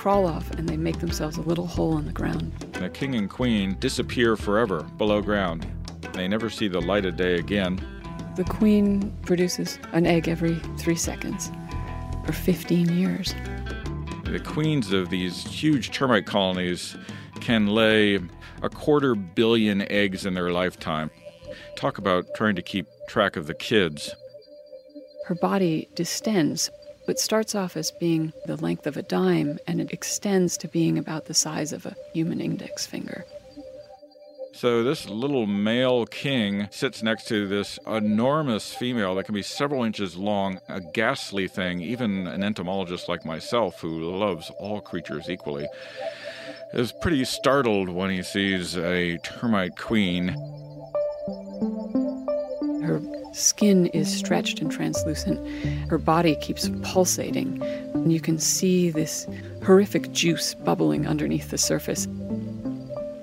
crawl off and they make themselves a little hole in the ground. The king and queen disappear forever below ground. They never see the light of day again. The queen produces an egg every three seconds for 15 years. The queens of these huge termite colonies can lay a quarter billion eggs in their lifetime. Talk about trying to keep track of the kids. Her body distends it starts off as being the length of a dime and it extends to being about the size of a human index finger. So, this little male king sits next to this enormous female that can be several inches long, a ghastly thing. Even an entomologist like myself, who loves all creatures equally, is pretty startled when he sees a termite queen. Skin is stretched and translucent. Her body keeps pulsating. And you can see this horrific juice bubbling underneath the surface.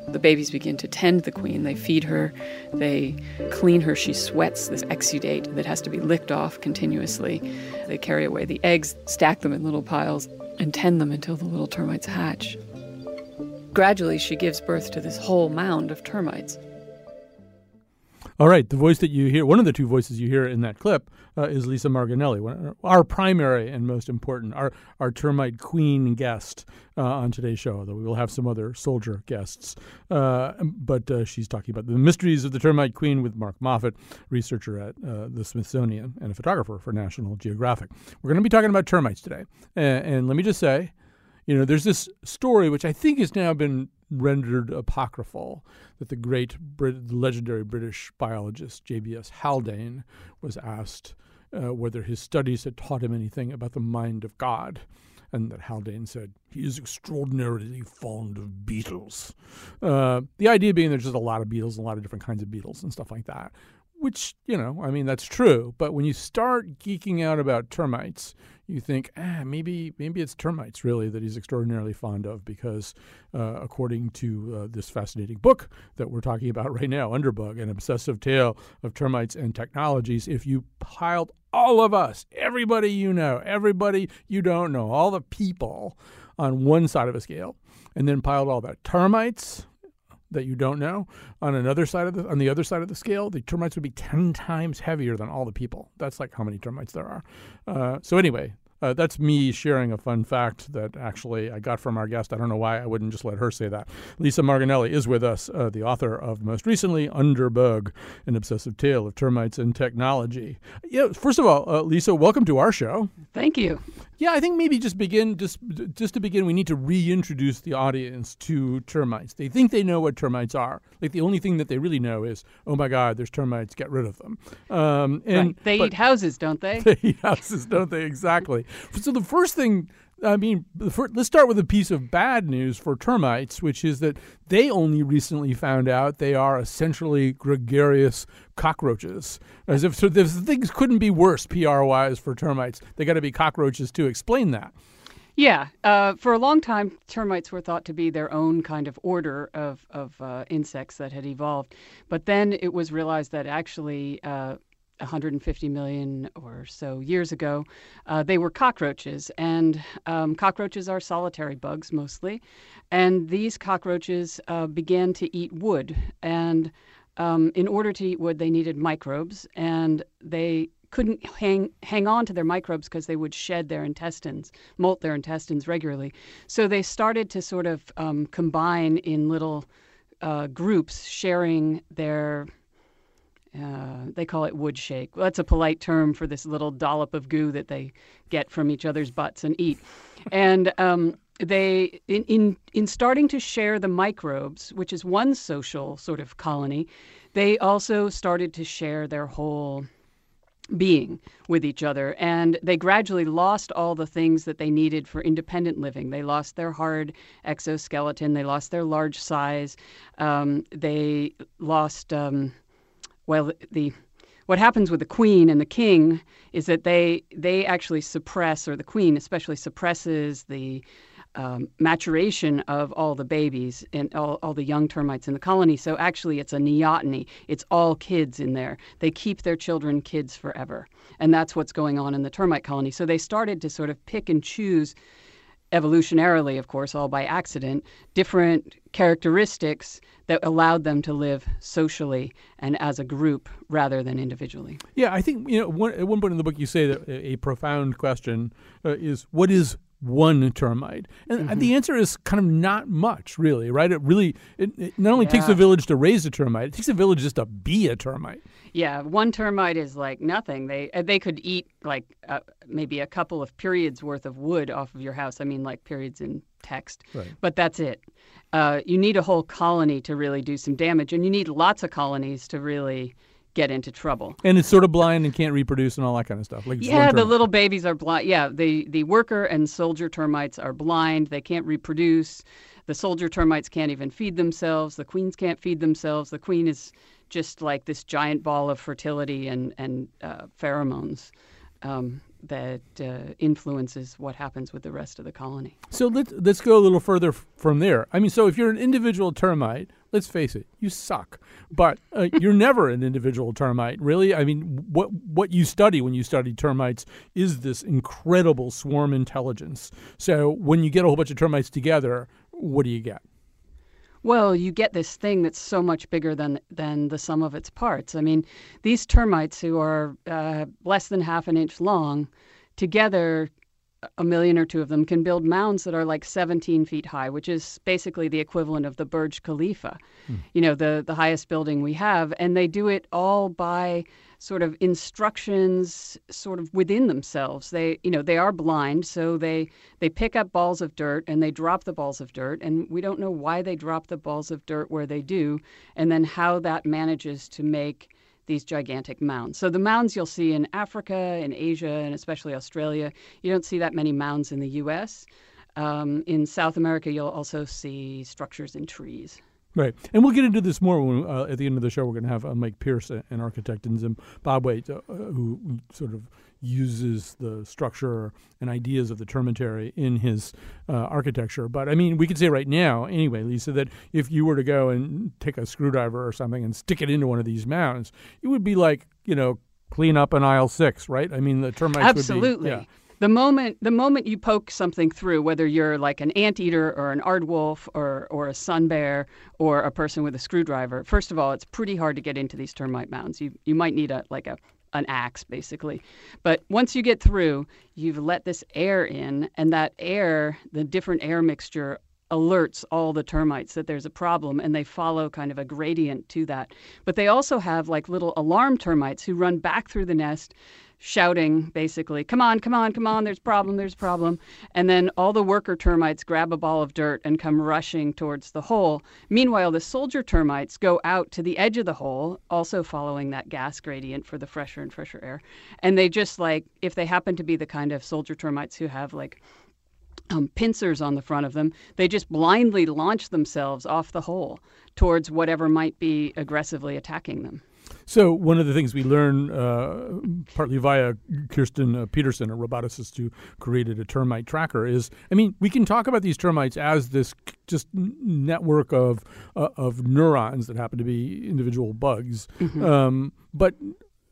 The babies begin to tend the queen. They feed her, they clean her. She sweats this exudate that has to be licked off continuously. They carry away the eggs, stack them in little piles, and tend them until the little termites hatch. Gradually, she gives birth to this whole mound of termites. All right, the voice that you hear, one of the two voices you hear in that clip, uh, is Lisa Margonelli, our primary and most important, our our termite queen guest uh, on today's show. Though we will have some other soldier guests, uh, but uh, she's talking about the mysteries of the termite queen with Mark Moffett, researcher at uh, the Smithsonian and a photographer for National Geographic. We're going to be talking about termites today, and, and let me just say, you know, there's this story which I think has now been rendered apocryphal that the great Brit- legendary British biologist J.B.S. Haldane was asked uh, whether his studies had taught him anything about the mind of God. And that Haldane said, he is extraordinarily fond of beetles. Uh, the idea being there's just a lot of beetles, and a lot of different kinds of beetles and stuff like that. Which, you know, I mean, that's true. But when you start geeking out about termites, you think, ah, maybe maybe it's termites really that he's extraordinarily fond of because, uh, according to uh, this fascinating book that we're talking about right now, Underbug, an obsessive tale of termites and technologies, if you piled all of us, everybody you know, everybody you don't know, all the people on one side of a scale, and then piled all the termites that you don't know on another side of the on the other side of the scale the termites would be 10 times heavier than all the people that's like how many termites there are uh, so anyway uh, that's me sharing a fun fact that actually I got from our guest. I don't know why I wouldn't just let her say that. Lisa Margonelli is with us, uh, the author of most recently Underbug, an obsessive tale of termites and technology. Yeah, first of all, uh, Lisa, welcome to our show. Thank you. Yeah, I think maybe just begin just just to begin, we need to reintroduce the audience to termites. They think they know what termites are. Like the only thing that they really know is, oh my God, there's termites, get rid of them. Um, and right. they eat houses, don't they? They eat houses, don't they? Exactly. So the first thing I mean, let's start with a piece of bad news for termites, which is that they only recently found out they are essentially gregarious cockroaches. As if so, things couldn't be worse PR wise for termites. They got to be cockroaches to explain that. Yeah, uh, for a long time, termites were thought to be their own kind of order of of uh, insects that had evolved, but then it was realized that actually uh, 150 million or so years ago, uh, they were cockroaches. And um, cockroaches are solitary bugs mostly. And these cockroaches uh, began to eat wood. And um, in order to eat wood, they needed microbes. And they couldn't hang hang on to their microbes because they would shed their intestines, molt their intestines regularly. So they started to sort of um, combine in little uh, groups, sharing their uh, they call it wood shake. Well, that's a polite term for this little dollop of goo that they get from each other's butts and eat. and um, they, in, in in starting to share the microbes, which is one social sort of colony, they also started to share their whole being with each other. And they gradually lost all the things that they needed for independent living. They lost their hard exoskeleton, they lost their large size, um, they lost, um, well, the. What happens with the queen and the king is that they they actually suppress, or the queen especially suppresses the um, maturation of all the babies and all, all the young termites in the colony. So actually, it's a neoteny. It's all kids in there. They keep their children kids forever. And that's what's going on in the termite colony. So they started to sort of pick and choose evolutionarily, of course, all by accident, different characteristics that allowed them to live socially and as a group rather than individually. Yeah, I think you know one, at one point in the book you say that a, a profound question uh, is what is one termite? And mm-hmm. the answer is kind of not much, really, right? It really it, it not only yeah. takes a village to raise a termite, it takes a village just to be a termite. Yeah, one termite is like nothing. They uh, they could eat like uh, maybe a couple of periods worth of wood off of your house. I mean, like periods in text, right. but that's it. Uh, you need a whole colony to really do some damage, and you need lots of colonies to really get into trouble. And it's sort of blind and can't reproduce and all that kind of stuff. Like yeah, the little babies are blind. Yeah, the the worker and soldier termites are blind. They can't reproduce. The soldier termites can't even feed themselves. The queens can't feed themselves. The queen is just like this giant ball of fertility and and uh, pheromones. Um, that uh, influences what happens with the rest of the colony. So let's let's go a little further f- from there. I mean, so if you're an individual termite, let's face it, you suck. But uh, you're never an individual termite, really. I mean, what what you study when you study termites is this incredible swarm intelligence. So when you get a whole bunch of termites together, what do you get? Well, you get this thing that's so much bigger than than the sum of its parts. I mean, these termites who are uh, less than half an inch long, together, a million or two of them can build mounds that are like 17 feet high, which is basically the equivalent of the Burj Khalifa, hmm. you know, the the highest building we have, and they do it all by sort of instructions sort of within themselves. They, you know, they are blind, so they they pick up balls of dirt and they drop the balls of dirt, and we don't know why they drop the balls of dirt where they do, and then how that manages to make these gigantic mounds. So the mounds you'll see in Africa, in Asia, and especially Australia. You don't see that many mounds in the U.S. Um, in South America, you'll also see structures in trees. Right, and we'll get into this more when, uh, at the end of the show. We're going to have uh, Mike Pearce, an architect in Zimbabwe, uh, who sort of uses the structure and ideas of the termitary in his uh, architecture. But I mean, we could say right now, anyway, Lisa, that if you were to go and take a screwdriver or something and stick it into one of these mounds, it would be like you know clean up an aisle six, right? I mean, the termites absolutely. Would be, yeah the moment the moment you poke something through, whether you're like an anteater or an aardwolf or or a sun bear or a person with a screwdriver, first of all, it's pretty hard to get into these termite mounds. You you might need a like a an axe basically. But once you get through, you've let this air in and that air, the different air mixture alerts all the termites that there's a problem and they follow kind of a gradient to that. But they also have like little alarm termites who run back through the nest shouting basically, come on, come on, come on, there's a problem, there's a problem. And then all the worker termites grab a ball of dirt and come rushing towards the hole. Meanwhile, the soldier termites go out to the edge of the hole, also following that gas gradient for the fresher and fresher air. And they just like, if they happen to be the kind of soldier termites who have like um, pincers on the front of them, they just blindly launch themselves off the hole towards whatever might be aggressively attacking them. So one of the things we learn, uh, partly via Kirstin uh, Petersen, a roboticist who created a termite tracker, is I mean we can talk about these termites as this just network of uh, of neurons that happen to be individual bugs, mm-hmm. um, but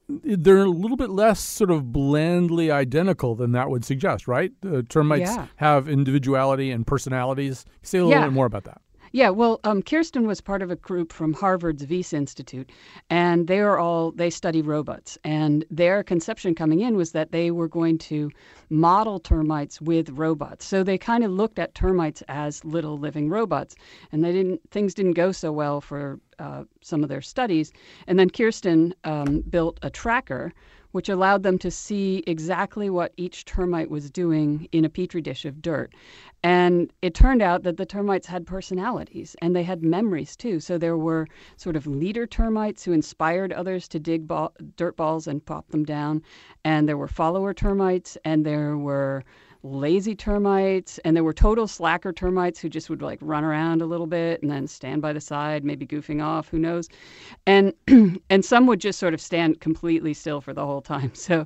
they're a little bit less sort of blandly identical than that would suggest, right? The termites yeah. have individuality and personalities. Say a little yeah. bit more about that. Yeah, well, um, Kirstin was part of a group from Harvard's Wyss Institute, and they are all they study robots. And their conception coming in was that they were going to model termites with robots. So they kind of looked at termites as little living robots, and they didn't things didn't go so well for uh, some of their studies. And then Kirstin um, built a tracker which allowed them to see exactly what each termite was doing in a petri dish of dirt. And it turned out that the termites had personalities and they had memories too. So there were sort of leader termites who inspired others to dig ball, dirt balls and pop them down. And there were follower termites and there were lazy termites and there were total slacker termites who just would like run around a little bit and then stand by the side maybe goofing off who knows? And and some would just sort of stand completely still for the whole time. So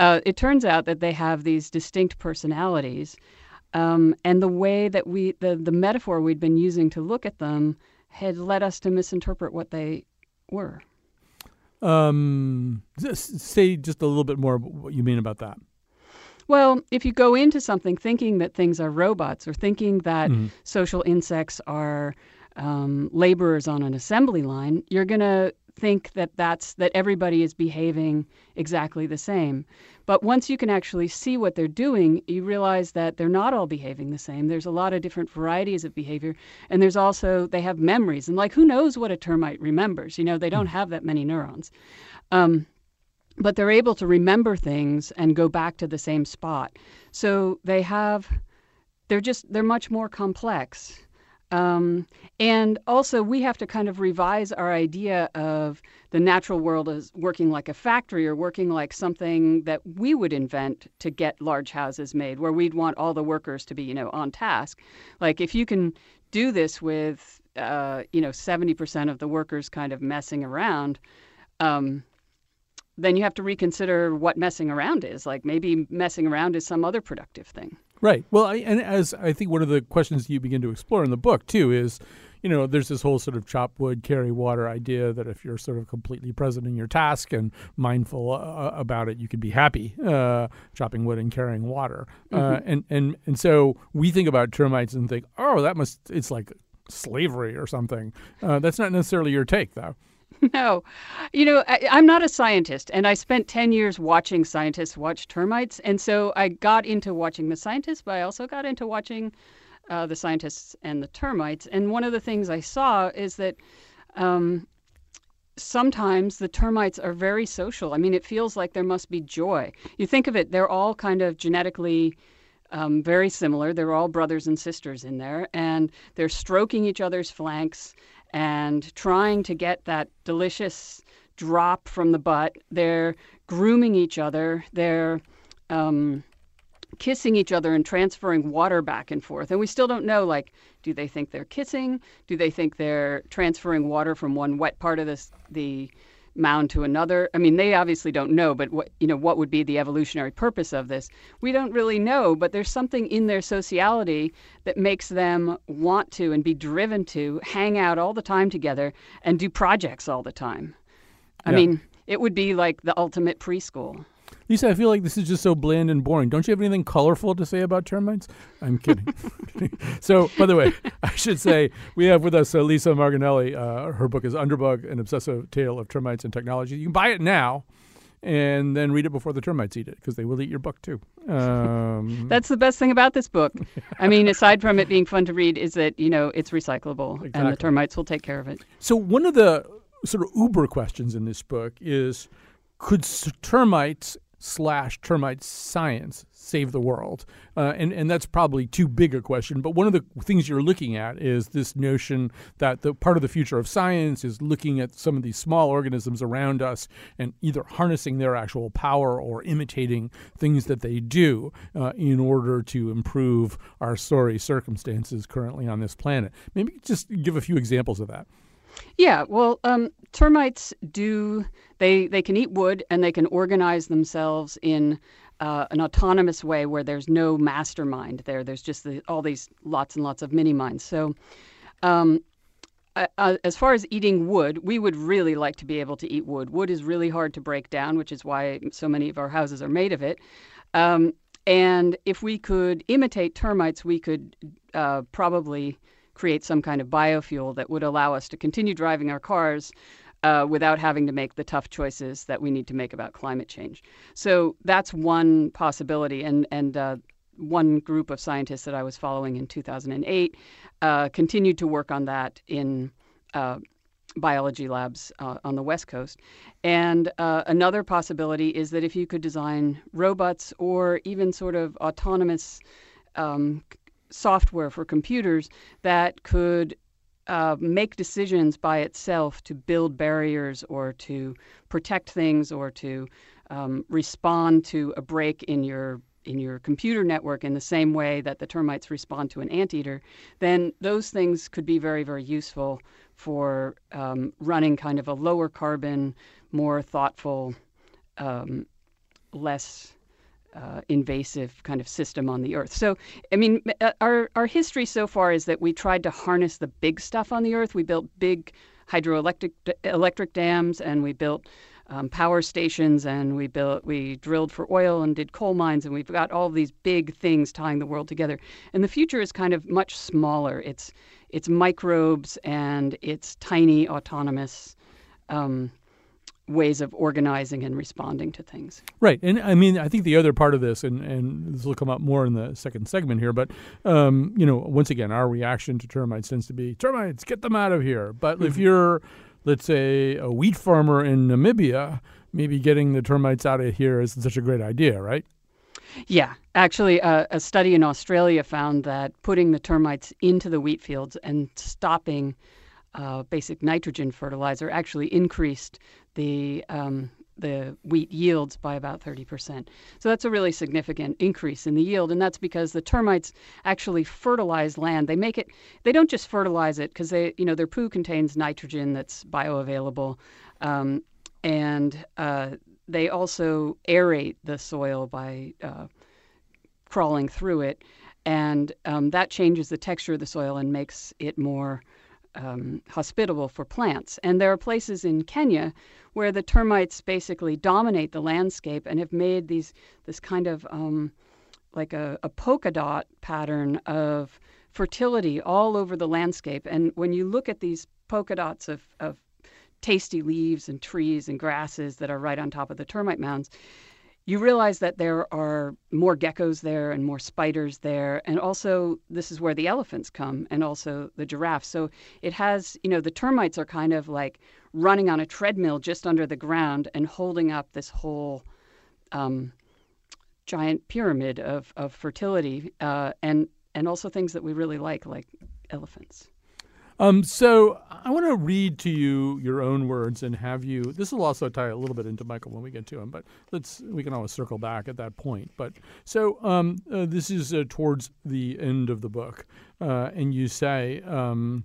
uh, it turns out that they have these distinct personalities um, and the way that we the, the metaphor we'd been using to look at them had led us to misinterpret what they were. Um, say just a little bit more what you mean about that well, if you go into something thinking that things are robots or thinking that mm-hmm. social insects are um, laborers on an assembly line, you're going to think that that's that everybody is behaving exactly the same. But once you can actually see what they're doing, you realize that they're not all behaving the same. There's a lot of different varieties of behavior, and there's also they have memories. And like, who knows what a termite remembers? You know, they don't mm. have that many neurons. Um, but they're able to remember things and go back to the same spot. So they have, they're just, they're much more complex. Um, and also, we have to kind of revise our idea of the natural world as working like a factory or working like something that we would invent to get large houses made, where we'd want all the workers to be, you know, on task. Like if you can do this with, uh, you know, 70% of the workers kind of messing around, um, then you have to reconsider what messing around is. Like maybe messing around is some other productive thing. Right. Well, I, and as I think one of the questions you begin to explore in the book too is, you know, there's this whole sort of chop wood, carry water idea that if you're sort of completely present in your task and mindful uh, uh about it, you can be happy uh, chopping wood and carrying water. Uh, mm-hmm. Uh, and and and so we think about termites and think, oh, that must it's like slavery or something. Uh, that's not necessarily your take, though. no. You know, I, am not a scientist, and I spent 10 years watching scientists watch termites. And so I got into watching the scientists, but I also got into watching uh, the scientists and the termites. And one of the things I saw is that um, sometimes the termites are very social. I mean, it feels like there must be joy. You think of it, they're all kind of genetically. Um, very similar. They're all brothers and sisters in there, and they're stroking each other's flanks and trying to get that delicious drop from the butt. They're grooming each other. They're um, kissing each other and transferring water back and forth. And we still don't know like, do they think they're kissing? Do they think they're transferring water from one wet part of this, the mound to another. I mean, they obviously don't know, but what you know, what would be the evolutionary purpose of this? We don't really know, but there's something in their sociality that makes them want to and be driven to hang out all the time together and do projects all the time. I yeah. mean, it would be like the ultimate preschool. Lisa, I feel like this is just so bland and boring. Don't you have anything colorful to say about termites? I'm kidding. so, by the way, I should say we have with us uh, Lisa Margonelli. Uh, her book is Underbug, an obsessive tale of termites and technology. You can buy it now and then read it before the termites eat it because they will eat your book too. Um, That's the best thing about this book. I mean, aside from it being fun to read, is that you know it's recyclable exactly. and the termites will take care of it. So one of the sort of uber questions in this book is: Could termites slash termite science save the world? Uh, and, and that's probably too big a question. But one of the things you're looking at is this notion that the part of the future of science is looking at some of these small organisms around us and either harnessing their actual power or imitating things that they do uh, in order to improve our sorry circumstances currently on this planet. Maybe just give a few examples of that. Yeah, well, um, termites do they they can eat wood and they can organize themselves in uh, an autonomous way where there's no mastermind there. There's just the, all these lots and lots of mini minds. So. Um, uh, as far as eating wood, we would really like to be able to eat wood. Wood is really hard to break down, which is why so many of our houses are made of it. Um, and if we could imitate termites, we could uh, probably create some kind of biofuel that would allow us to continue driving our cars uh, without having to make the tough choices that we need to make about climate change. So that's one possibility. And, and uh, one group of scientists that I was following in 2008 uh, continued to work on that in uh, biology labs uh, on the West Coast. And uh, another possibility is that if you could design robots or even sort of autonomous um, software for computers that could uh, make decisions by itself to build barriers or to protect things or to um, respond to a break in your in your computer network in the same way that the termites respond to an anteater, then those things could be very, very useful for um, running kind of a lower carbon, more thoughtful, um, less uh, invasive kind of system on the earth. So, I mean, uh, our, our history so far is that we tried to harness the big stuff on the earth. We built big hydroelectric electric dams and we built um, power stations and we built we drilled for oil and did coal mines and we've got all these big things tying the world together and the future is kind of much smaller it's it's microbes and it's tiny autonomous um, ways of organizing and responding to things. Right, and I mean, I think the other part of this, and, and this will come up more in the second segment here, but um, you know, once again, our reaction to termites tends to be termites, get them out of here. But mm-hmm. if you're, let's say, a wheat farmer in Namibia, maybe getting the termites out of here isn't such a great idea, right? Yeah, actually, uh, a study in Australia found that putting the termites into the wheat fields and stopping uh, basic nitrogen fertilizer actually increased the um, the wheat yields by about 30%. So that's a really significant increase in the yield and that's because the termites actually fertilize land. They make it they don't just fertilize it because they you know their poo contains nitrogen that's bioavailable um, and uh, they also aerate the soil by uh, crawling through it, and um, that changes the texture of the soil and makes it more um, hospitable for plants. And there are places in Kenya where the termites basically dominate the landscape and have made these this kind of um, like a, a polka dot pattern of fertility all over the landscape. And when you look at these polka dots of, of tasty leaves and trees and grasses that are right on top of the termite mounds, you realize that there are more geckos there and more spiders there. And also, this is where the elephants come and also the giraffes. So it has, you know, the termites are kind of like running on a treadmill just under the ground and holding up this whole um, giant pyramid of, of fertility uh, and, and also things that we really like, like elephants. Um, so I want to read to you your own words and have you. This will also tie a little bit into Michael when we get to him, but let's we can always circle back at that point. But so um, uh, this is uh, towards the end of the book, uh, and you say um,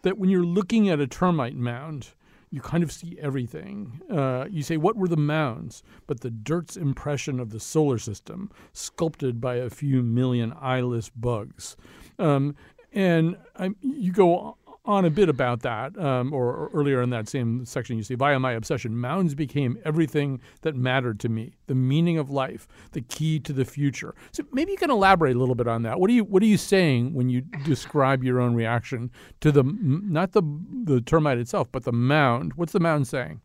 that when you're looking at a termite mound, you kind of see everything. Uh, you say, What were the mounds? But the dirt's impression of the solar system, sculpted by a few million eyeless bugs. Um, and I, you go on a bit about that, um, or, or, earlier in that same section, you see, via my obsession, mounds became everything that mattered to me, the meaning of life, the key to the future. So maybe you can elaborate a little bit on that. What are you What are you saying when you describe your own reaction to the not the the termite itself, but the mound? What's the mound saying?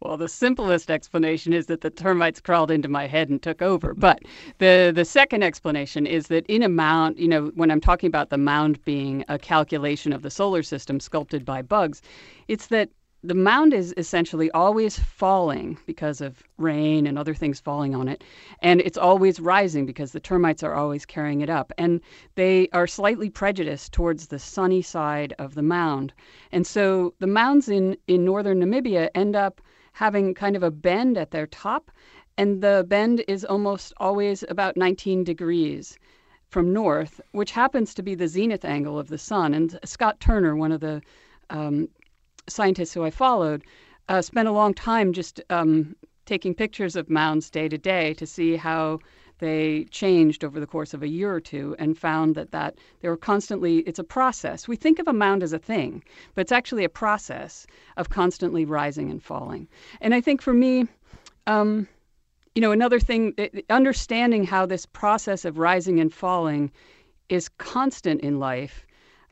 Well, the simplest explanation is that the termites crawled into my head and took over. But the the second explanation is that in a mound, you know, when I'm talking about the mound being a calculation of the solar system sculpted by bugs, it's that the mound is essentially always falling because of rain and other things falling on it. And it's always rising because the termites are always carrying it up. And they are slightly prejudiced towards the sunny side of the mound. And so the mounds in, in northern Namibia end up having kind of a bend at their top, and the bend is almost always about 19 degrees from north, which happens to be the zenith angle of the sun. And Scott Turner, one of the um, scientists who I followed, uh, spent a long time just um, taking pictures of mounds day to day to see how they changed over the course of a year or two and found that, that they were constantly, it's a process. We think of a mound as a thing, but it's actually a process of constantly rising and falling. And I think for me, um, you know, another thing, understanding how this process of rising and falling is constant in life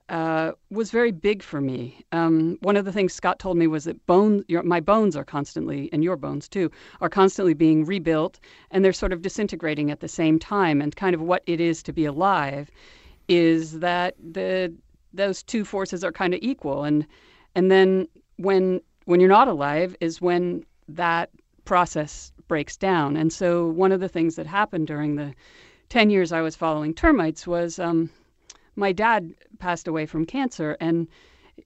uh, was very big for me. Um, one of the things Scott told me was that bone, your, my bones are constantly, and your bones too, are constantly being rebuilt, and they're sort of disintegrating at the same time. And kind of what it is to be alive is that the those two forces are kind of equal. And and then when when you're not alive is when that process breaks down. And so one of the things that happened during the 10 years I was following termites was um, my dad passed away from cancer. And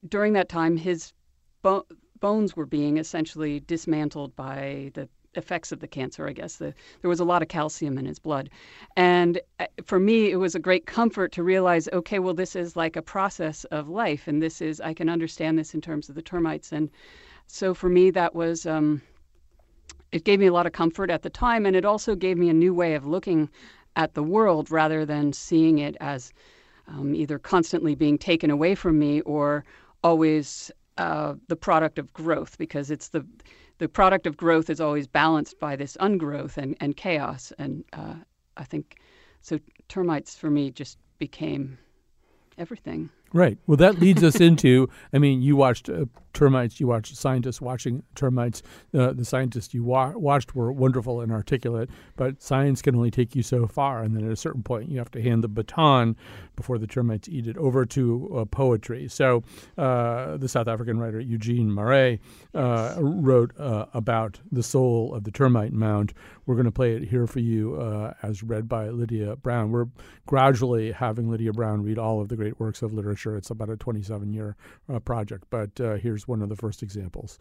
during that time, his bo- bones were being essentially dismantled by the effects of the cancer, I guess. The, there was a lot of calcium in his blood. And uh, for me, it was a great comfort to realize okay, well, this is like a process of life. And this is, I can understand this in terms of the termites. And so for me, that was. Um, it gave me a lot of comfort at the time, and it also gave me a new way of looking at the world rather than seeing it as um, either constantly being taken away from me or always uh, the product of growth, because it's the the product of growth is always balanced by this ungrowth and, and chaos. And uh, I think so. Termites for me just became everything. Right. Well, that leads us into. I mean, you watched uh, termites. You watched scientists watching termites. Uh, the scientists you wa- watched were wonderful and articulate, but science can only take you so far. And then at a certain point, you have to hand the baton before the termites eat it over to uh, poetry. So, uh, the South African writer Eugene Marais uh, wrote uh, about the soul of the termite mound. We're going to play it here for you as read by Lydia Brown. We're gradually having Lydia Brown read all of the great works of literature sure it's about a 27 year uh, project, but uh, here's one of the first examples.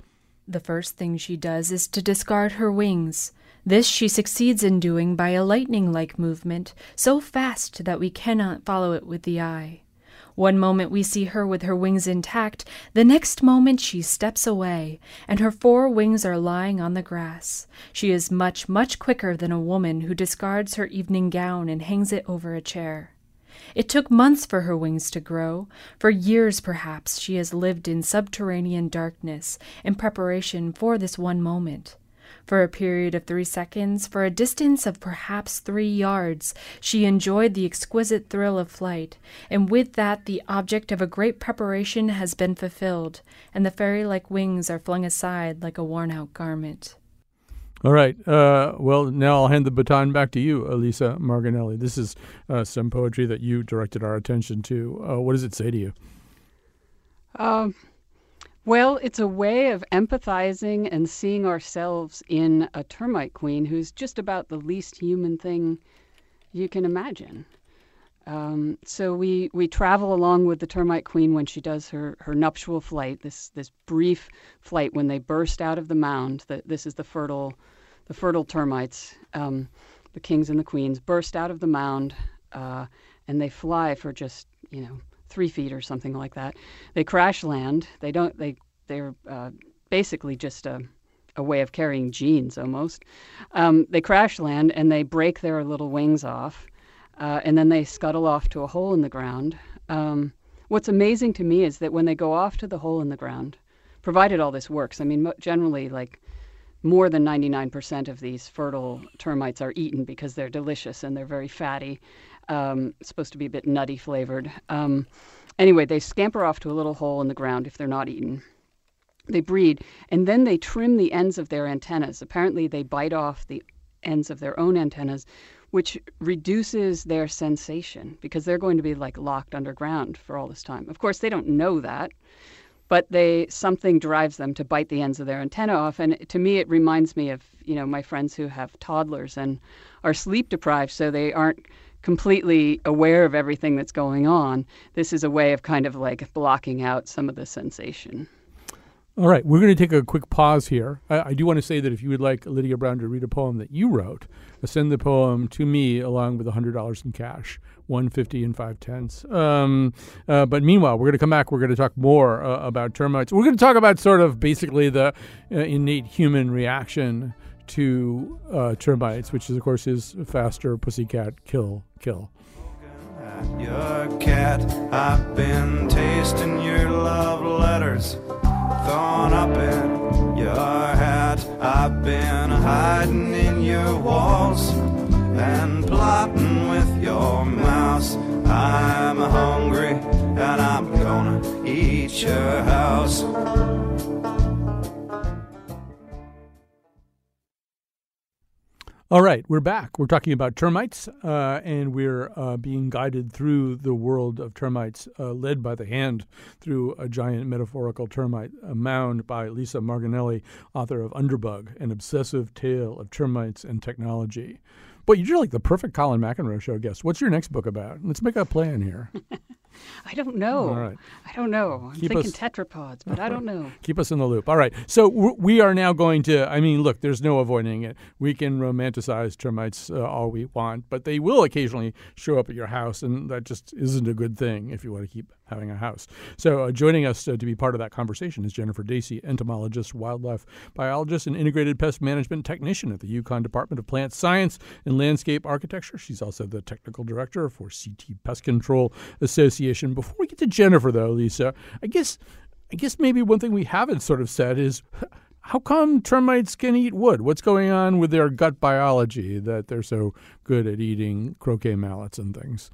The first thing she does is to discard her wings. This she succeeds in doing by a lightning like movement, so fast that we cannot follow it with the eye. One moment we see her with her wings intact, the next moment she steps away, and her four wings are lying on the grass. She is much, much quicker than a woman who discards her evening gown and hangs it over a chair. It took months for her wings to grow. For years, perhaps, she has lived in subterranean darkness in preparation for this one moment. For a period of three seconds, for a distance of perhaps three yards, she enjoyed the exquisite thrill of flight, and with that the object of a great preparation has been fulfilled, and the fairy like wings are flung aside like a worn out garment. All right. Uh, well, now I'll hand the baton back to you, Elisa Margonelli. This is uh, some poetry that you directed our attention to. Uh, what does it say to you? Um, well, it's a way of empathizing and seeing ourselves in a termite queen who's just about the least human thing you can imagine. Um, so we, we travel along with the termite queen when she does her, her nuptial flight, this this brief flight when they burst out of the mound. The, this is the fertile the fertile termites, um, the kings and the queens, burst out of the mound uh, and they fly for just you know three feet or something like that. They crash land. They don't. They they're uh, basically just a a way of carrying genes almost. Um, they crash land and they break their little wings off uh, and then they scuttle off to a hole in the ground. Um, what's amazing to me is that when they go off to the hole in the ground, provided all this works, I mean, generally, like more than 99% of these fertile termites are eaten because they're delicious and they're very fatty, um, supposed to be a bit nutty flavored. Um, anyway, they scamper off to a little hole in the ground if they're not eaten. They breed, and then they trim the ends of their antennas. Apparently, they bite off the ends of their own antennas, which reduces their sensation because they're going to be like locked underground for all this time. Of course, they don't know that, but they something drives them to bite the ends of their antenna off. And to me, it reminds me of you know my friends who have toddlers and are sleep deprived, so they aren't completely aware of everything that's going on. This is a way of kind of like blocking out some of the sensation. All right, we're going to take a quick pause here. I, I, do want to say that if you would like Lydia Brown to read a poem that you wrote, send the poem to me along with hundred dollars in cash, one fifty and five tenths. Um, uh, but meanwhile, we're going to come back. We're going to talk more uh, about termites. We're going to talk about sort of basically the uh, innate human reaction to uh, termites, which is of course is faster pussycat kill kill. Your cat, I've been tasting your love letters thorn up in your hat. I've been hiding in your walls and plotting with your mouse. I'm hungry and I'm gonna eat your house. All right, we're back. We're talking about termites, uh, and we're uh, being guided through the world of termites, uh, led by the hand through a giant metaphorical termite mound by Lisa Margonelli, author of Underbug, an obsessive tale of termites and technology. But you're like the perfect Colin McEnroe show guest. What's your next book about? Let's make a plan here. I don't know. All right. I don't know. I'm Keep thinking us- tetrapods, but I don't know. Keep us in the loop. All right. So we are now going to, I mean, look, there's no avoiding it. We can romanticize termites uh, all we want, but they will occasionally show up at your house, and that just isn't a good thing if you want to keep having a house. So uh, joining us uh, to be part of that conversation is Jennifer Dacey, entomologist, wildlife biologist, and integrated pest management technician at the UConn Department of Plant Science and Landscape Architecture. She's also the technical director for CT Pest Control Association. Before we get to Jennifer, though, Lisa, I guess I guess maybe one thing we haven't sort of said is how come termites can eat wood? What's going on with their gut biology that they're so good at eating croquet mallets and things?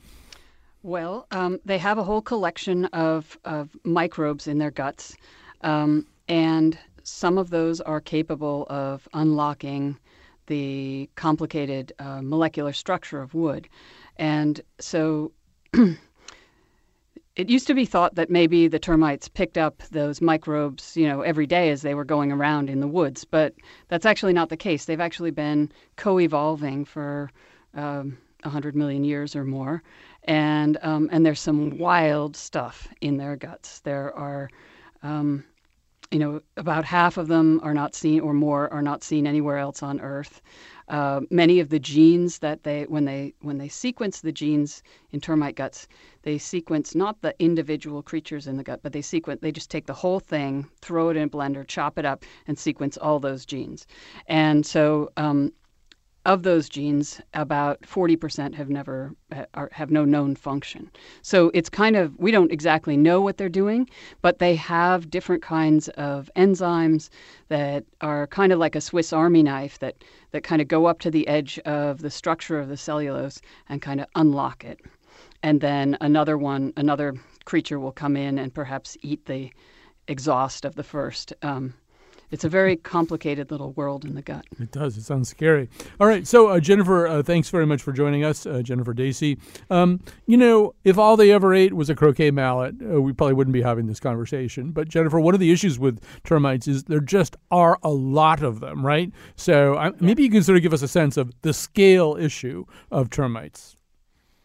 Well, um, they have a whole collection of, of microbes in their guts, um, and some of those are capable of unlocking the complicated uh, molecular structure of wood. And so it used to be thought that maybe the termites picked up those microbes, you know, every day as they were going around in the woods, but that's actually not the case. They've actually been co-evolving for um, 100 million years or more, and um, and there's some wild stuff in their guts. There are, um, you know, about half of them are not seen, or more are not seen anywhere else on Earth. Uh, many of the genes that they when they when they sequence the genes in termite guts, they sequence not the individual creatures in the gut, but they sequence they just take the whole thing, throw it in a blender, chop it up, and sequence all those genes. And so um, of those genes, about 40% have never are, have no known function. So it's kind of we don't exactly know what they're doing, but they have different kinds of enzymes that are kind of like a Swiss Army knife that that kind of go up to the edge of the structure of the cellulose and kind of unlock it. And then another one, another creature will come in and perhaps eat the exhaust of the first. Um, it's a very complicated little world in the gut. It does. It sounds scary. All right. So, uh, Jennifer, uh, thanks very much for joining us, uh, Jennifer Dacey. Um, you know, if all they ever ate was a croquet mallet, uh, we probably wouldn't be having this conversation. But, Jennifer, one of the issues with termites is there just are a lot of them, right? So, I, maybe you can sort of give us a sense of the scale issue of termites.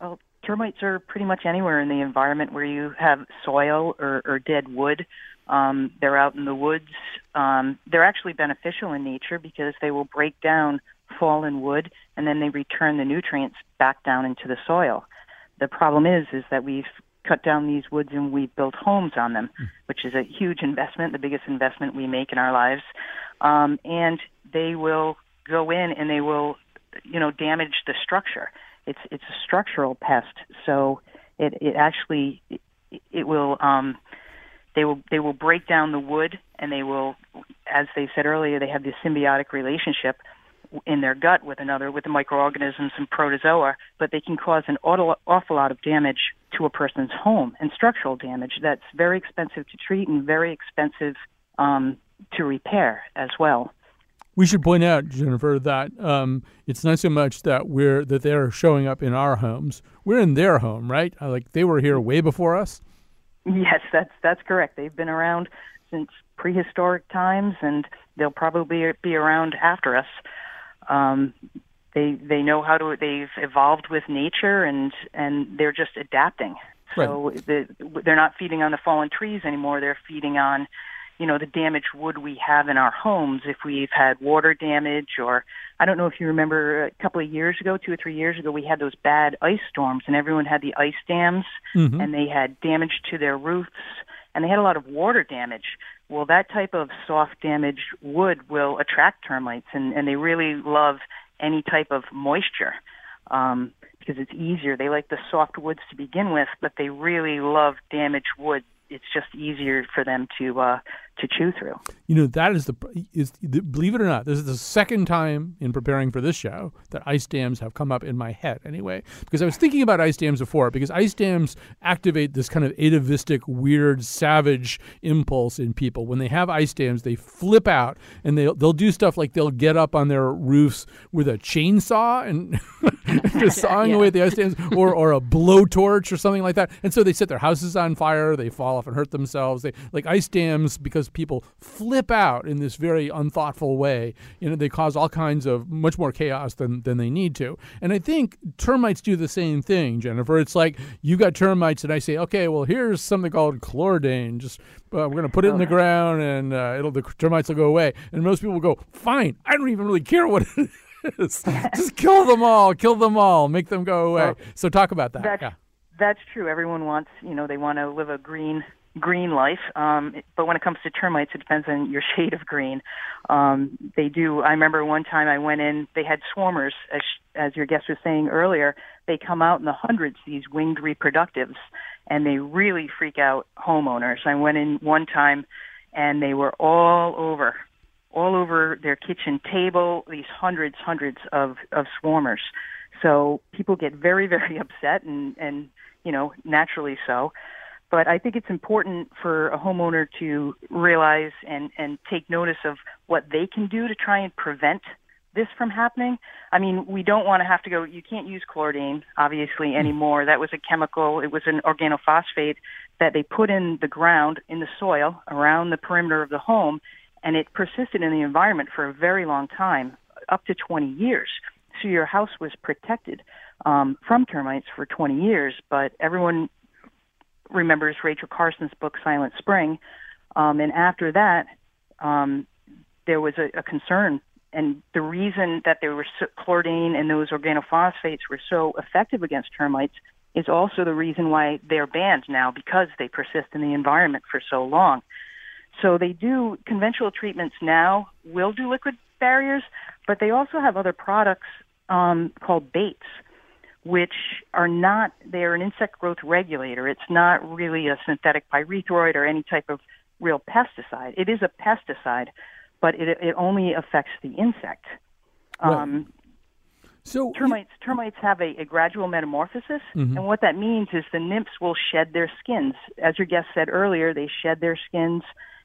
Well, termites are pretty much anywhere in the environment where you have soil or, or dead wood. Um, they're out in the woods. Um, they're actually beneficial in nature because they will break down fallen wood and then they return the nutrients back down into the soil. The problem is, is that we've cut down these woods and we've built homes on them, which is a huge investment, the biggest investment we make in our lives. Um, and they will go in and they will, you know, damage the structure. It's it's a structural pest, so it it actually it, it will um, they will they will break down the wood and they will, as they said earlier, they have this symbiotic relationship in their gut with another with the microorganisms and protozoa, but they can cause an awful, awful lot of damage to a person's home and structural damage that's very expensive to treat and very expensive um, to repair as well. We should point out, Jennifer, that um, it's not so much that we're that they're showing up in our homes. We're in their home, right? Like they were here way before us. Yes, that's that's correct. They've been around since prehistoric times, and they'll probably be around after us. Um, they they know how to. They've evolved with nature, and and they're just adapting. So the, they're not feeding on the fallen trees anymore. They're feeding on, you know, the damaged wood we have in our homes. If we've had water damage, or I don't know if you remember a couple of years ago, two or three years ago, we had those bad ice storms, and everyone had the ice dams, Mhm. and they had damage to their roofs, and they had a lot of water damage. Well, that type of soft damaged wood will attract termites, and, and they really love any type of moisture um, because it's easier. They like the soft woods to begin with, but they really love damaged wood it's just easier for them to uh, to chew through. You know, that is the is the, believe it or not, this is the second time in preparing for this show that ice dams have come up in my head. Anyway, because I was thinking about ice dams before, because ice dams activate this kind of atavistic, weird, savage impulse in people. When they have ice dams, they flip out and they they'll do stuff like they'll get up on their roofs with a chainsaw and just sawing yeah. away at the ice dams, or or a blowtorch or something like that. And so they set their houses on fire. They fall off and hurt themselves. They like ice dams because because people flip out in this very unthoughtful way. You know, they cause all kinds of much more chaos than, than they need to. And I think termites do the same thing, Jennifer. It's like you got termites, and I say, okay, well, here's something called chlordane. Just uh, we're going to put it in the ground, and uh, it'll the termites will go away. And most people will go, fine. I don't even really care what it is. Just kill them all. Kill them all. Make them go away. Well, so talk about that. That's, yeah. that's true. Everyone wants, you know, they want to live a green green life. Um, but when it comes to termites, it depends on your shade of green. Um, they do. I remember one time I went in. They had swarmers, as, as your guest was saying earlier. They come out in the hundreds. These winged reproductives, and they really freak out homeowners. I went in one time, and they were all over, all over their kitchen table. These hundreds, hundreds of of swarmers. So people get very, very upset, and and you know naturally so. But I think it's important for a homeowner to realize and, and take notice of what they can do to try and prevent this from happening. I mean, we don't want to have to go, you can't use chlordane, obviously, hmm. anymore. That was a chemical, it was an organophosphate that they put in the ground, in the soil, around the perimeter of the home, and it persisted in the environment for a very long time, up to 20 years. So your house was protected um, from termites for 20 years, but everyone remembers Rachel Carson's book Silent Spring, um, and after that, um, there was a, a concern. And the reason that there were so, chlordane and those organophosphates were so effective against termites is also the reason why they're banned now because they persist in the environment for so long. So they do conventional treatments now will do liquid barriers, but they also have other products um, called baits which are not they're an insect growth regulator. It's not really a synthetic pyrethroid or any type of real pesticide. It is a pesticide, but it it only affects the insect. Right. Um, so termites termites have a, a gradual metamorphosis, mm-hmm. and what that means is the nymphs will shed their skins. As your guest said earlier, they shed their skins,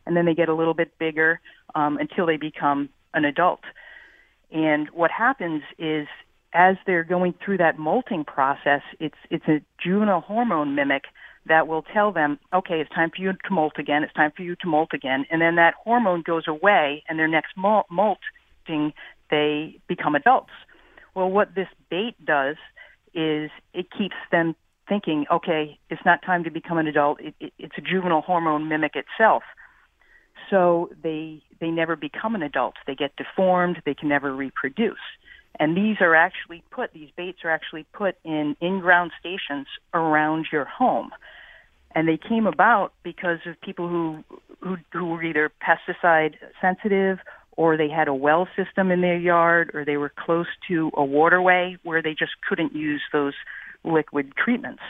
and then they get a little bit bigger um, until they become an adult. And what happens is as they're going through that molting process, it's it's a juvenile hormone mimic that will tell them, okay, it's time for you to molt again. It's time for you to molt again, and then that hormone goes away, and their next molting, they become adults. Well, what this bait does is it keeps them thinking, okay, it's not time to become an adult. It, it, it's a juvenile hormone mimic itself. So they they never become an adult. They get deformed. They can never reproduce. And these are actually put, these baits are actually put in in-ground stations around your home. And they came about because of people who, who, who were either pesticide sensitive or they had a well system in their yard or they were close to a waterway where they just couldn't use those liquid treatments.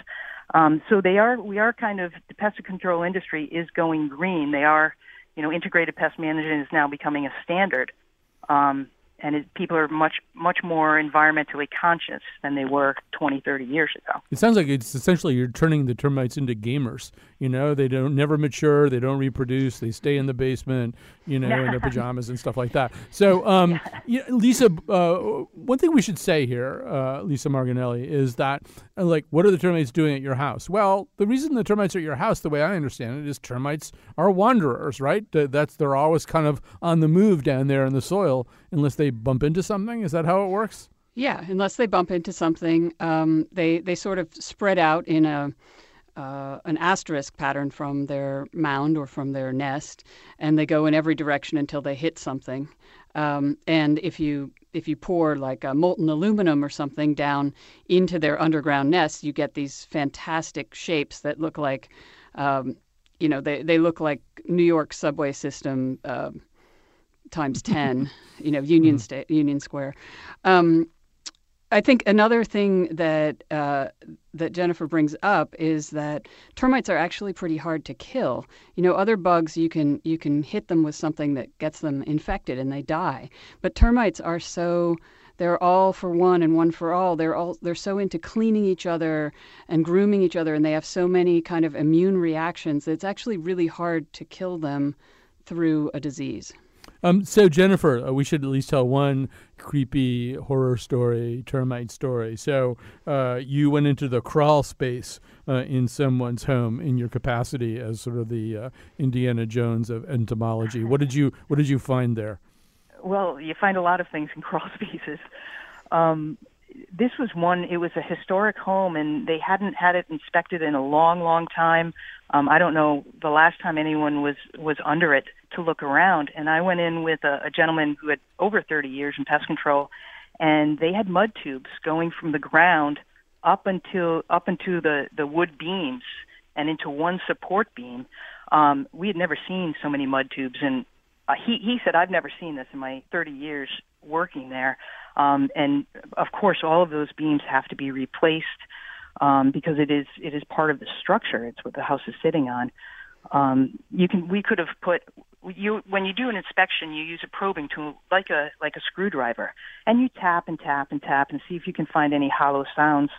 Um, so they are, we are kind of, the pest control industry is going green. They are, you know, integrated pest management is now becoming a standard. Um, and it, people are much much more environmentally conscious than they were 20 30 years ago. It sounds like it's essentially you're turning the termites into gamers. You know they don't never mature they don't reproduce they stay in the basement you know in their pajamas and stuff like that so um, yeah. lisa uh, one thing we should say here uh, lisa margonelli is that uh, like what are the termites doing at your house well the reason the termites are at your house the way i understand it is termites are wanderers right that's they're always kind of on the move down there in the soil unless they bump into something? Is that how it works? Yeah, unless they bump into something, um, they they sort of spread out in a uh, an asterisk pattern from their mound or from their nest, and they go in every direction until they hit something. Um, and if you if you pour like a molten aluminum or something down into their underground nest, you get these fantastic shapes that look like, um, you know, they, they look like New York subway system uh, times 10, you know, Union, mm-hmm. Sta- Union Square. Um, I think another thing that uh, that Jennifer brings up is that termites are actually pretty hard to kill. You know, other bugs you can you can hit them with something that gets them infected and they die, but termites are so they're all for one and one for all. They're all they're so into cleaning each other and grooming each other, and they have so many kind of immune reactions that it's actually really hard to kill them through a disease. Um, so Jennifer, uh, we should at least tell one creepy horror story, termite story. So uh, you went into the crawl space uh, in someone's home in your capacity as sort of the uh, Indiana Jones of entomology. What did you What did you find there? Well, you find a lot of things in crawl spaces. Um, this was one. It was a historic home, and they hadn't had it inspected in a long, long time. Um, I don't know the last time anyone was was under it to look around. And I went in with a, a gentleman who had over 30 years in pest control, and they had mud tubes going from the ground up until up into the the wood beams and into one support beam. Um, we had never seen so many mud tubes, and uh, he he said I've never seen this in my 30 years working there. Um, and of course, all of those beams have to be replaced um, because it is it is part of the structure. It's what the house is sitting on. Um, you can we could have put you when you do an inspection, you use a probing tool like a like a screwdriver, and you tap and tap and tap and see if you can find any hollow sounds.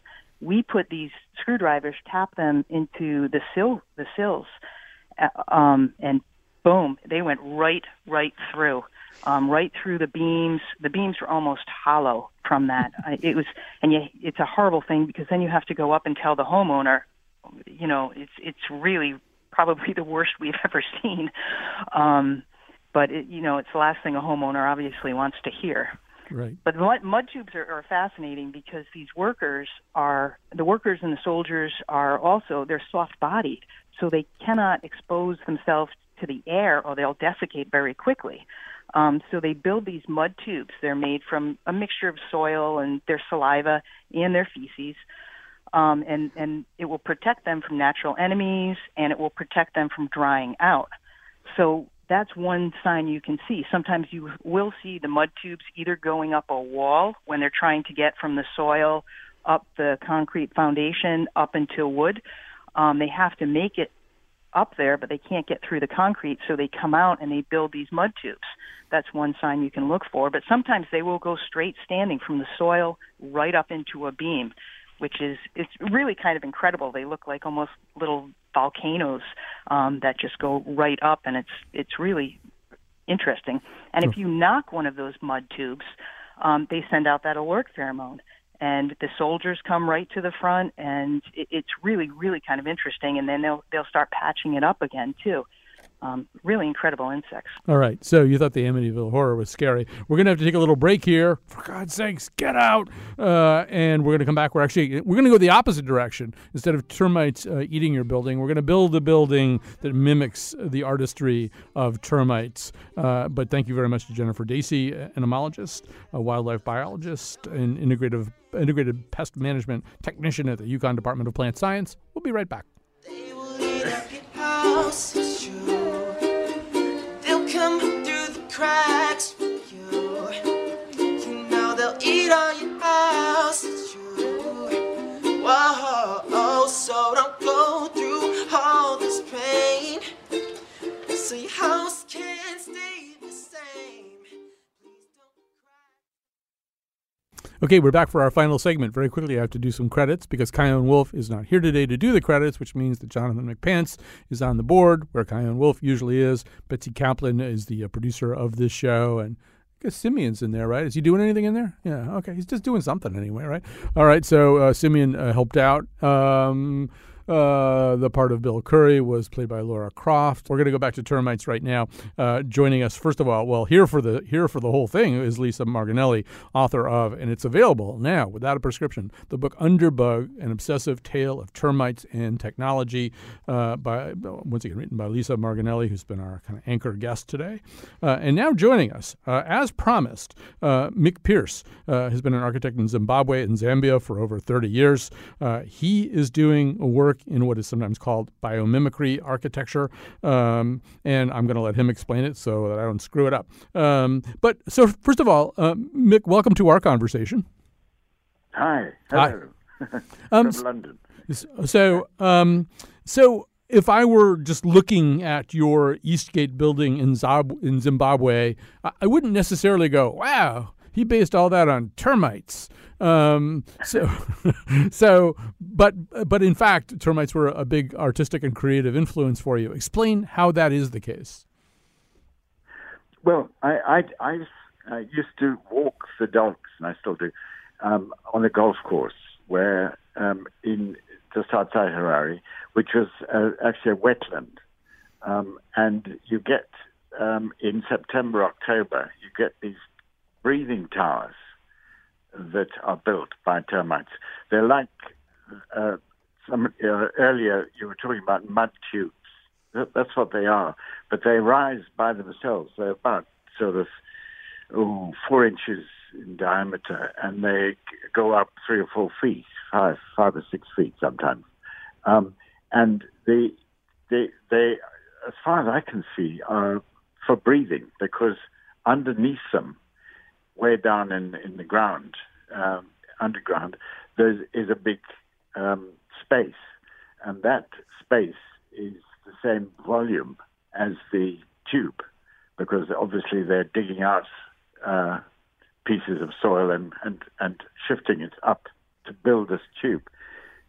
We put these screwdrivers, tap them into the sill the sills, uh, um, and boom, they went right right through, um, right through the beams. The beams were almost hollow from that. It was, and you, it's a horrible thing because then you have to go up and tell the homeowner, you know, it's it's really probably the worst we've ever seen. Um, but it, you know, it's the last thing a homeowner obviously wants to hear. Right. But mud, mud tubes are, are fascinating because these workers are the workers and the soldiers are also they're soft bodied, so they cannot expose themselves to the air or they'll desiccate very quickly. Um, so they build these mud tubes. They're made from a mixture of soil and their saliva and their feces. Um, and, and it will protect them from natural enemies and it will protect them from drying out. So that's one sign you can see. Sometimes you will see the mud tubes either going up a wall when they're trying to get from the soil up the concrete foundation up into wood. Um, they have to make it up there, but they can't get through the concrete, so they come out and they build these mud tubes. That's one sign you can look for. But sometimes they will go straight standing from the soil right up into a beam, which is it's really kind of incredible. They look like almost little volcanoes um, that just go right up, and it's it's really interesting. And if you knock one of those mud tubes, um, they send out that alert pheromone and the soldiers come right to the front and it, it's really really kind of interesting and then they'll they'll start patching it up again too um, really incredible insects. All right. So you thought the Amityville horror was scary. We're going to have to take a little break here. For God's sakes, get out. Uh, and we're going to come back. We're actually, we're going to go the opposite direction. Instead of termites uh, eating your building, we're going to build a building that mimics the artistry of termites. Uh, but thank you very much to Jennifer Dacey, entomologist, a wildlife biologist, and integrative, integrated pest management technician at the UConn Department of Plant Science. We'll be right back come through the cracks you. You know they'll eat all your house. It's true. Whoa, so don't go through all this pain. So your Okay, we're back for our final segment. Very quickly, I have to do some credits because Chion Wolf is not here today to do the credits, which means that Jonathan McPants is on the board, where Chion Wolf usually is. Betsy Kaplan is the uh, producer of this show, and I guess Simeon's in there, right? Is he doing anything in there? Yeah, okay. He's just doing something anyway, right? All right, so uh, Simeon uh, helped out. Um, uh, the part of Bill Curry was played by Laura Croft. We're going to go back to termites right now. Uh, joining us, first of all, well, here for the here for the whole thing is Lisa Margonelli, author of, and it's available now without a prescription, the book Underbug: An Obsessive Tale of Termites and Technology, uh, by once again written by Lisa Margonelli, who's been our kind of anchor guest today, uh, and now joining us, uh, as promised, uh, Mick Pearce has been an architect in Zimbabwe and Zambia for over 30 years. he is doing work work in what is sometimes called biomimicry architecture. Um, and I'm going to let him explain it so that I don't screw it up. Um, but so, first of all, uh, Mick, welcome to our conversation. Hi. Hello. Hi. um, From London. So, um, so if I were just looking at your Eastgate building in, in Zimbabwe, I wouldn't necessarily go, "Wow, he based all that on termites." Um, so, so, but but in fact, termites were a big artistic and creative influence for you. Explain how that is the case. Well, I I, I used to walk the dogs, and I still do, um, on a golf course where um, in just outside Harare, which was uh, actually a wetland. Um, and you get, um, in September, October, you get these breathing towers that are built by termites. They're like, uh, some, uh, earlier you were talking about mud tubes. That's what they are. But they rise by themselves. They're about sort of ooh, four inches in diameter, and they go up three or four feet, five, five or six feet sometimes. Um, and they, they, they, as far as I can see, are for breathing because underneath them, way down in in the ground, um, underground, there is a big um, space, and that space is the same volume as the tube, because obviously they're digging out uh, pieces of soil and, and, and shifting it up to build this tube.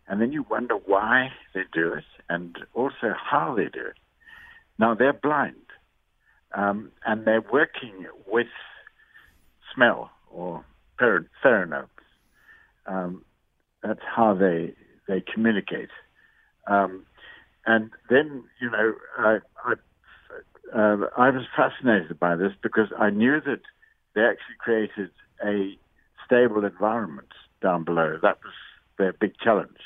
And then you wonder why they do it and also how they do it. Now, they're blind um, and they're working with smell or pheromones. Um, that's how they they communicate. Um, and then, you know, I, I, uh, I was fascinated by this because I knew that they actually created a stable environment down below. That was their big challenge.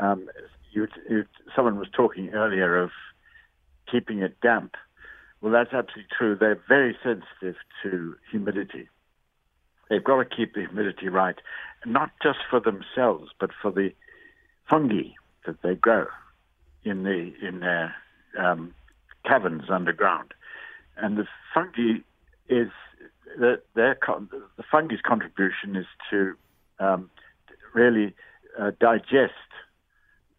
Um, you, you, someone was talking earlier of keeping it damp. Well, that's absolutely true. They're very sensitive to humidity. They've got to keep the humidity right, not just for themselves, but for the fungi that they grow in the in their um, caverns underground. And the fungi is the, their the fungi's contribution is to um, really uh, digest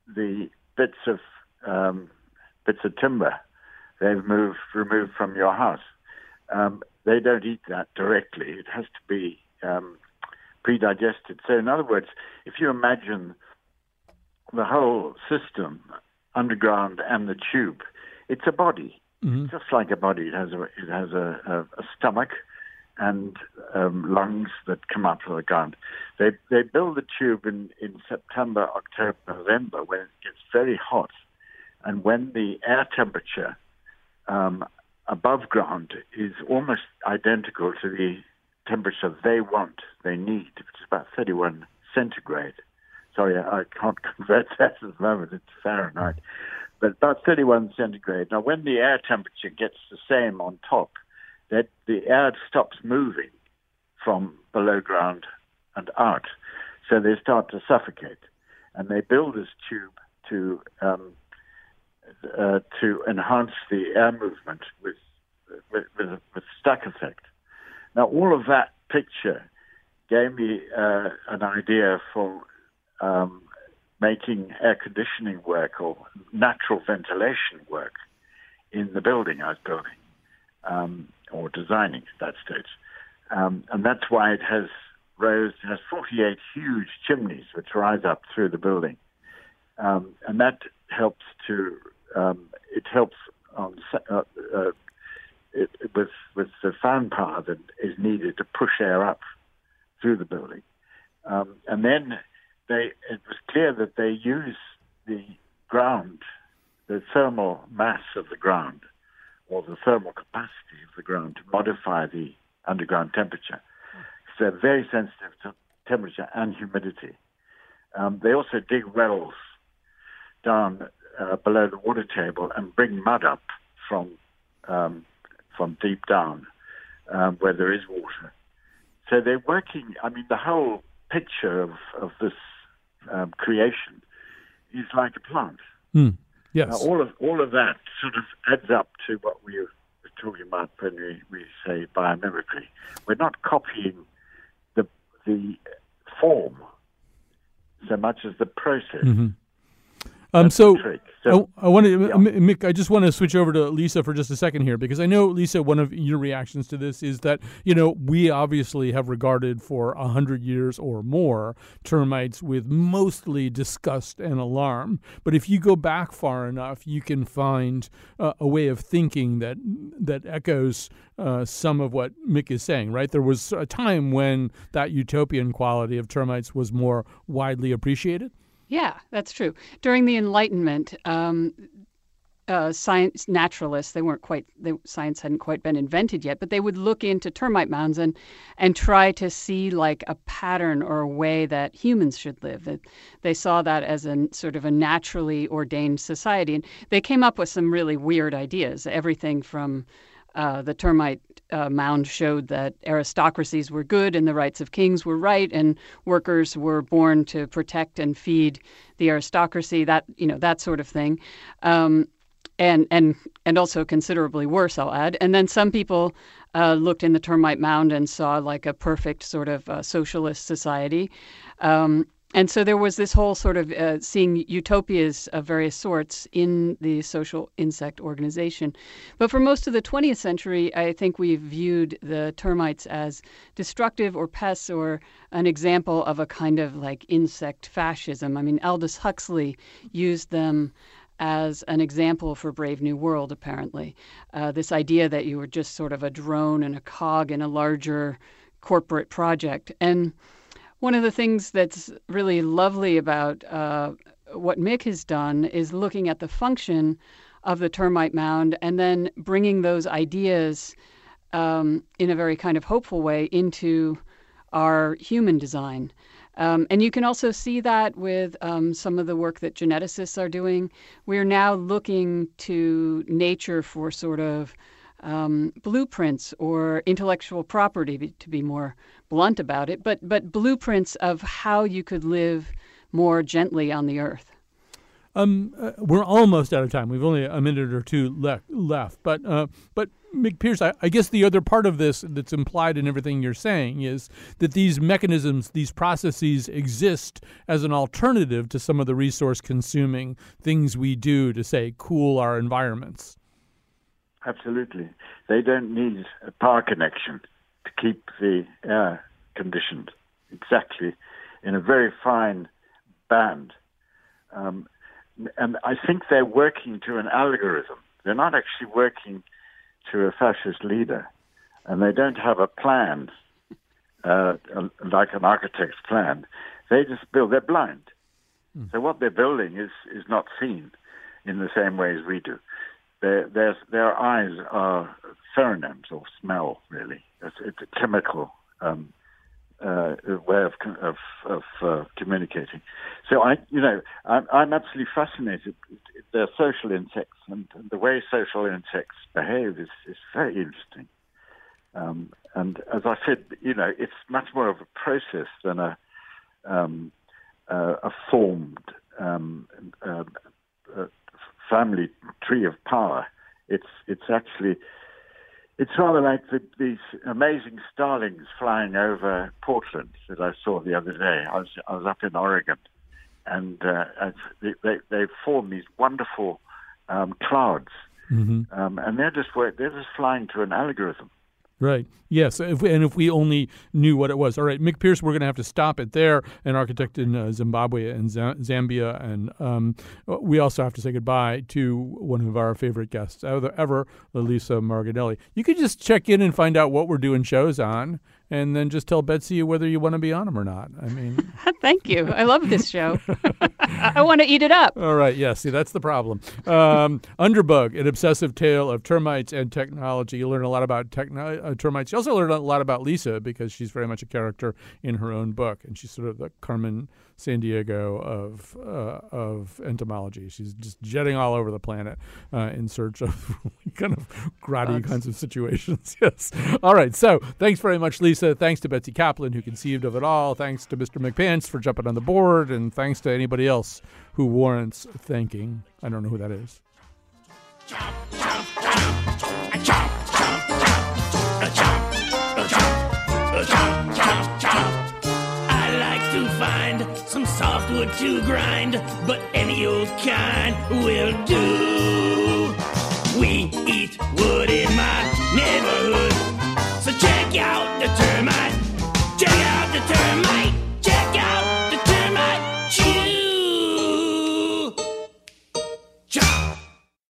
the bits of um, bits of timber they've moved removed from your house. Um, they don't eat that directly. It has to be um, pre-digested. So, in other words, if you imagine the whole system, underground and the tube, it's a body, mm-hmm. just like a body. It has a it has a, a, a stomach and um, lungs that come up from the ground. They they build the tube in, in September, October, November when it gets very hot, and when the air temperature um, above ground is almost identical to the temperature they want, they need, which is about 31 centigrade. Sorry, I can't convert that at the moment. It's Fahrenheit, but about 31 centigrade. Now, when the air temperature gets the same on top that the air stops moving from below ground and out. So they start to suffocate. And they build this tube to um, uh, to enhance the air movement with, with, with, with stack effect. Now, all of that picture gave me uh, an idea for um, making air conditioning work or natural ventilation work in the building I was building. Um, or designing at that stage. Um, and that's why it has rose, has 48 huge chimneys which rise up through the building. Um, and that helps to, um, it helps on, uh, uh, it, with, with the fan power that is needed to push air up through the building. Um, and then they, it was clear that they use the ground, the thermal mass of the ground, or the thermal capacity of the ground to modify the underground temperature. So they're very sensitive to temperature and humidity. Um, they also dig wells down uh, below the water table and bring mud up from um, from deep down um, where there is water. So they're working. I mean, the whole picture of of this um, creation is like a plant. Mm. Yes. Now, all of all of that sort of adds up to what we were talking about when we, we say biomimicry. We're not copying the the form so much as the process. Mm-hmm. Um, so, so I, I want to, yeah. Mick. I just want to switch over to Lisa for just a second here because I know Lisa. One of your reactions to this is that you know we obviously have regarded for a hundred years or more termites with mostly disgust and alarm. But if you go back far enough, you can find uh, a way of thinking that that echoes uh, some of what Mick is saying. Right? There was a time when that utopian quality of termites was more widely appreciated. Yeah, that's true. During the Enlightenment, um, uh, science naturalists they weren't quite they, science hadn't quite been invented yet but they would look into termite mounds and and try to see like a pattern or a way that humans should live that they saw that as a sort of a naturally ordained society and they came up with some really weird ideas everything from uh, the termite uh, mound showed that aristocracies were good and the rights of kings were right, and workers were born to protect and feed the aristocracy. That you know that sort of thing. Um, and and and also considerably worse, I'll add. And then some people uh, looked in the termite mound and saw like a perfect sort of uh, socialist society. Um, and so there was this whole sort of uh, seeing utopias of various sorts in the social insect organization. But for most of the 20th century, I think we viewed the termites as destructive or pests or an example of a kind of like insect fascism. I mean, Aldous Huxley used them as an example for Brave New World, apparently. Uh, this idea that you were just sort of a drone and a cog in a larger corporate project. And one of the things that's really lovely about uh, what Mick has done is looking at the function of the termite mound and then bringing those ideas um, in a very kind of hopeful way into our human design. Um, and you can also see that with um, some of the work that geneticists are doing. We're now looking to nature for sort of um, blueprints or intellectual property, to be more blunt about it, but but blueprints of how you could live more gently on the earth. Um, uh, we're almost out of time. We've only a minute or two left. Left, but uh, but Mick Pearce, I, I, guess the other part of this that's implied in everything you're saying is that these mechanisms, these processes, exist as an alternative to some of the resource-consuming things we do to say cool our environments. Absolutely, they don't need a power connection to keep the air conditioned exactly in a very fine band. Um, and I think they're working to an algorithm. They're not actually working to a fascist leader, and they don't have a plan uh, like an architect's plan. They just build. They're blind. Mm. So what they're building is is not seen in the same way as we do. Their their their eyes are pheromones or smell really. It's, it's a chemical um, uh, way of of, of uh, communicating. So I, you know, I'm, I'm absolutely fascinated. They're social insects, and, the way social insects behave is, is very interesting. Um, and as I said, you know, it's much more of a process than a um, uh, a formed um, uh, uh, family tree of power. It's it's actually it's rather like the, these amazing starlings flying over Portland that I saw the other day. I was I was up in Oregon, and uh, they, they, they form these wonderful um, clouds, mm-hmm. um, and they're just they're just flying to an algorithm. Right. Yes. If we, and if we only knew what it was. All right, Mick Pearce, we're going to have to stop it there. An architect in uh, Zimbabwe and Z- Zambia. And um, we also have to say goodbye to one of our favorite guests ever, ever Lisa Margonelli. You could just check in and find out what we're doing shows on and then just tell Betsy whether you want to be on them or not. I mean, thank you. I love this show. I want to eat it up. All right. Yeah. See, that's the problem. Um, Underbug, an obsessive tale of termites and technology. You learn a lot about techno- uh, termites. You also learn a lot about Lisa because she's very much a character in her own book, and she's sort of the Carmen Sandiego of uh, of entomology. She's just jetting all over the planet uh, in search of kind of grotty kinds of situations. yes. All right. So thanks very much, Lisa. Thanks to Betsy Kaplan who conceived of it all. Thanks to Mr. McPants for jumping on the board, and thanks to anybody else who warrants thanking. I don't know who that is. I like softwood to grind, but any old kind will do. We eat wood in my neighborhood, so check out the termite. Check out the termite.